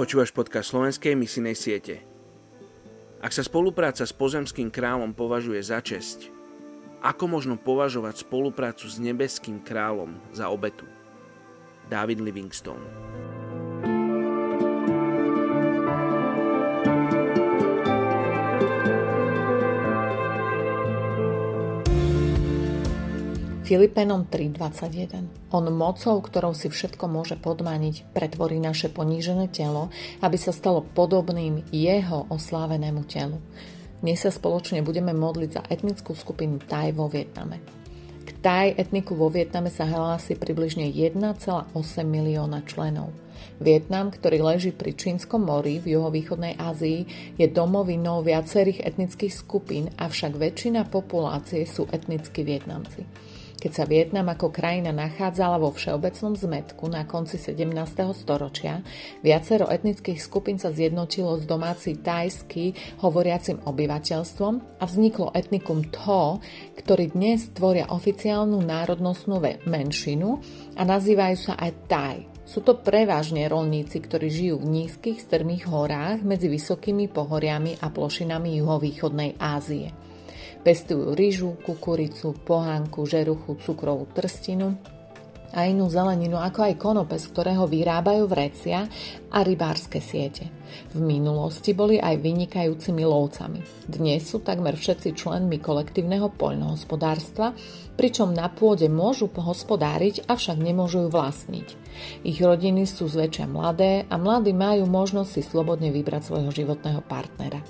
Počúvaš podcast slovenskej misinej siete. Ak sa spolupráca s pozemským kráľom považuje za česť, ako možno považovať spoluprácu s nebeským kráľom za obetu? David Livingstone Filipenom 3.21. On mocou, ktorou si všetko môže podmaniť, pretvorí naše ponížené telo, aby sa stalo podobným jeho oslávenému telu. Dnes sa spoločne budeme modliť za etnickú skupinu Thai vo Vietname. K Thai etniku vo Vietname sa hlási približne 1,8 milióna členov. Vietnam, ktorý leží pri Čínskom mori v juhovýchodnej Ázii, je domovinou viacerých etnických skupín, avšak väčšina populácie sú etnickí Vietnamci. Keď sa Vietnam ako krajina nachádzala vo všeobecnom zmetku na konci 17. storočia, viacero etnických skupín sa zjednotilo s domáci tajsky hovoriacim obyvateľstvom a vzniklo etnikum Tho, ktorí dnes tvoria oficiálnu národnostnú menšinu a nazývajú sa aj Thai. Sú to prevažne rolníci, ktorí žijú v nízkych strmých horách medzi vysokými pohoriami a plošinami juhovýchodnej Ázie. Pestujú ryžu, kukuricu, pohánku, žeruchu, cukrovú trstinu a inú zeleninu, ako aj konopes, ktorého vyrábajú vrecia a rybárske siete. V minulosti boli aj vynikajúcimi lovcami. Dnes sú takmer všetci členmi kolektívneho poľnohospodárstva, pričom na pôde môžu pohospodáriť, avšak nemôžu ju vlastniť. Ich rodiny sú zväčšia mladé a mladí majú možnosť si slobodne vybrať svojho životného partnera.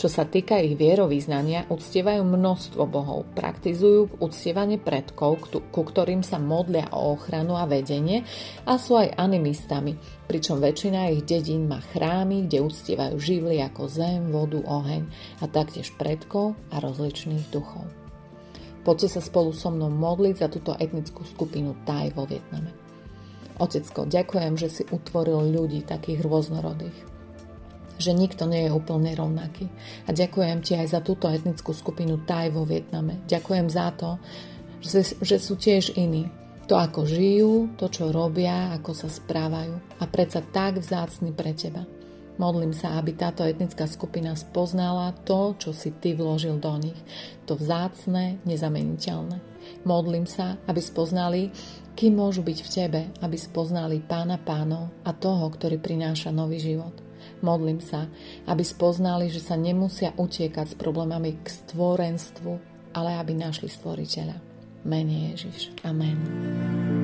Čo sa týka ich vierovýznania, uctievajú množstvo bohov, praktizujú uctievanie predkov, ku ktorým sa modlia o ochranu a vedenie a sú aj animistami, pričom väčšina ich dedín má chrámy, kde uctievajú živly ako zem, vodu, oheň a taktiež predkov a rozličných duchov. Poďte sa spolu so mnou modliť za túto etnickú skupinu Thai vo Vietname. Otecko, ďakujem, že si utvoril ľudí takých rôznorodých že nikto nie je úplne rovnaký. A ďakujem ti aj za túto etnickú skupinu Thai vo Vietname. Ďakujem za to, že, že sú tiež iní. To, ako žijú, to, čo robia, ako sa správajú. A predsa tak vzácny pre teba. Modlím sa, aby táto etnická skupina spoznala to, čo si ty vložil do nich. To vzácne, nezameniteľné. Modlím sa, aby spoznali, kým môžu byť v tebe, aby spoznali pána pánov a toho, ktorý prináša nový život. Modlím sa, aby spoznali, že sa nemusia utiekať s problémami k stvorenstvu, ale aby našli stvoriteľa. Mene Ježiš. Amen.